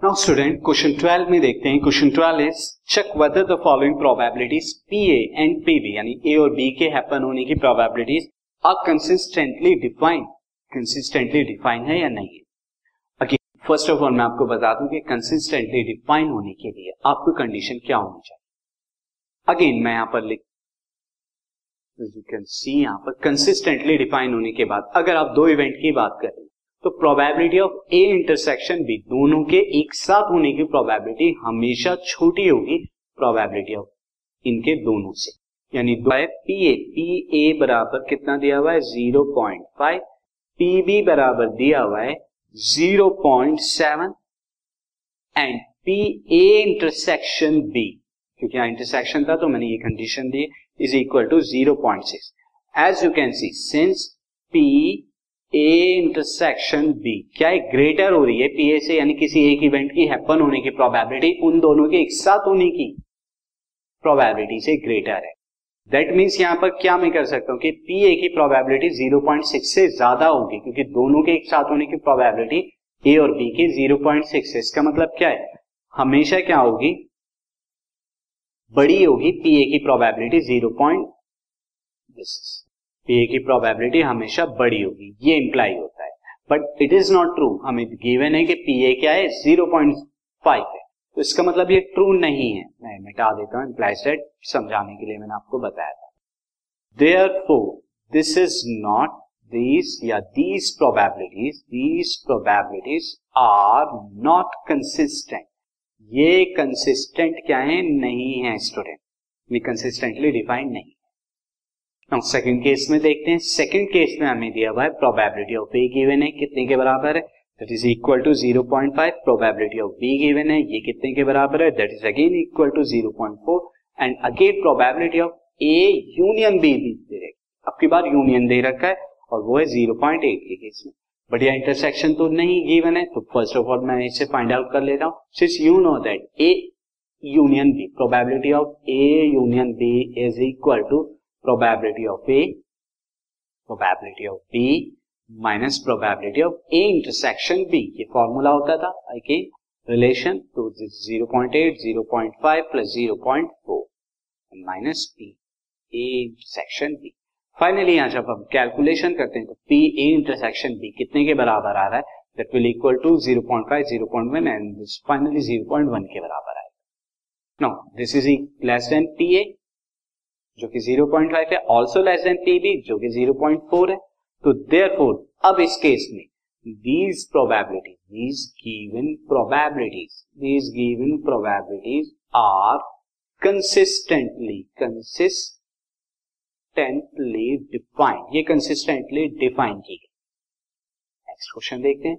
Now student question 12 में देखते हैं. Question 12 is check whether the following probabilities P A and P B यानी A और B के हैपन होने की probabilities are consistently defined consistently define है या नहीं है? फ़र्स्ट ऑफ़ ऑल मैं आपको बता दूँ कि कंसिस्टेंटली डिफाइन होने के लिए आपको कंडीशन क्या होनी चाहिए? अगेन मैं यहाँ पर लिख यू कैन सी यहाँ पर कंसिस्टेंटली डिफाइन होने के बाद, अगर आप दो इवेंट की बात करें तो probability of A intersection B दोनों के एक साथ होने की प्रोबेबिलिटी हमेशा छोटी होगी प्रोबेबिलिटी ऑफ़ इनके दोनों से। यानी दो है पी ए पी ए बराबर कितना दिया हुआ है? Zero point five P B बराबर दिया हुआ है zero point seven and P A intersection B क्योंकि यहाँ इंटरसेक्शन था तो मैंने ये condition the is equal to zero point six as you can see since P A intersection B क्या है ग्रेटर हो रही है? पी ए से यानी किसी एक इवेंट की हैपन होने की प्रोबेबिलिटी उन दोनों के एक साथ होने की प्रोबेबिलिटी से ग्रेटर है। दैट मीन्स यहाँ पर क्या मैं कर सकता हूँ कि पी ए की प्रोबेबिलिटी 0.6 से ज़्यादा होगी, क्योंकि दोनों के एक साथ होने की प्रोबेबिलिटी ए और बी की 0.6 है। इसका मतलब क्या है? हमेशा क्या होगी? बड़ी होगी पी ए की प्रोबेबिलिटी ज़ीरो पॉइंट पी की प्रोबेबिलिटी हमेशा बड़ी होगी, ये इंप्लाई होता है। But it is not true हमें गिवन है कि पी ए क्या है? ज़ीरो पॉइंट फाइव है। तो इसका मतलब ये ट्रू नहीं है। मैं मिटा देता हूँ इंप्लाई सेट समझाने के लिए मैंने आपको बताया था। Therefore this is not these या these probabilities these probabilities are not consistent ये कंसिस्टेंट क्या है? नहीं है स्टूडेंट ये कंसिस्टेंटली डिफाइंड नहीं। नाउ सेकंड केस में देखते हैं। सेकंड केस में हमें दिया हुआ है प्रोबेबिलिटी ऑफ़ ए गिवन है। कितने के बराबर है? That is equal to 0.5 probability of B given है। ये कितने के बराबर है? That is again equal to 0.4 and again probability of A union B दे रखी अब की बार यूनियन दे रखा है और वो है 0.8 के केस में। बट यह इंटरसेक्शन तो नहीं गिवन है तो फ़र्स्ट ऑफ़ ऑल मैं इसे फाइंड आउट कर लेता हूँ। Since you know that A union B probability of A union B is equal to probability of A, probability of B minus probability of A intersection B ये formula होता था के relation तो 0.8 0.5 plus 0.4 minus P A intersection B finally यहाँ जब हम calculation करते हैं तो पी ए इंटरसेक्शन बी कितने के बराबर आ रहा है? That will equal to 0.5 0.1 and finally 0.1 के बराबर आएगा। Now this is less than P A जो कि 0.5 है also less than P B जो कि 0.4 है। तो देयर अब इस केस में these probability these given probabilities these given probabilities are consistently consistently defined ये कंसिस्टेंटली डिफाइन की गई। नेक्स्ट क्वेश्चन देखते हैं।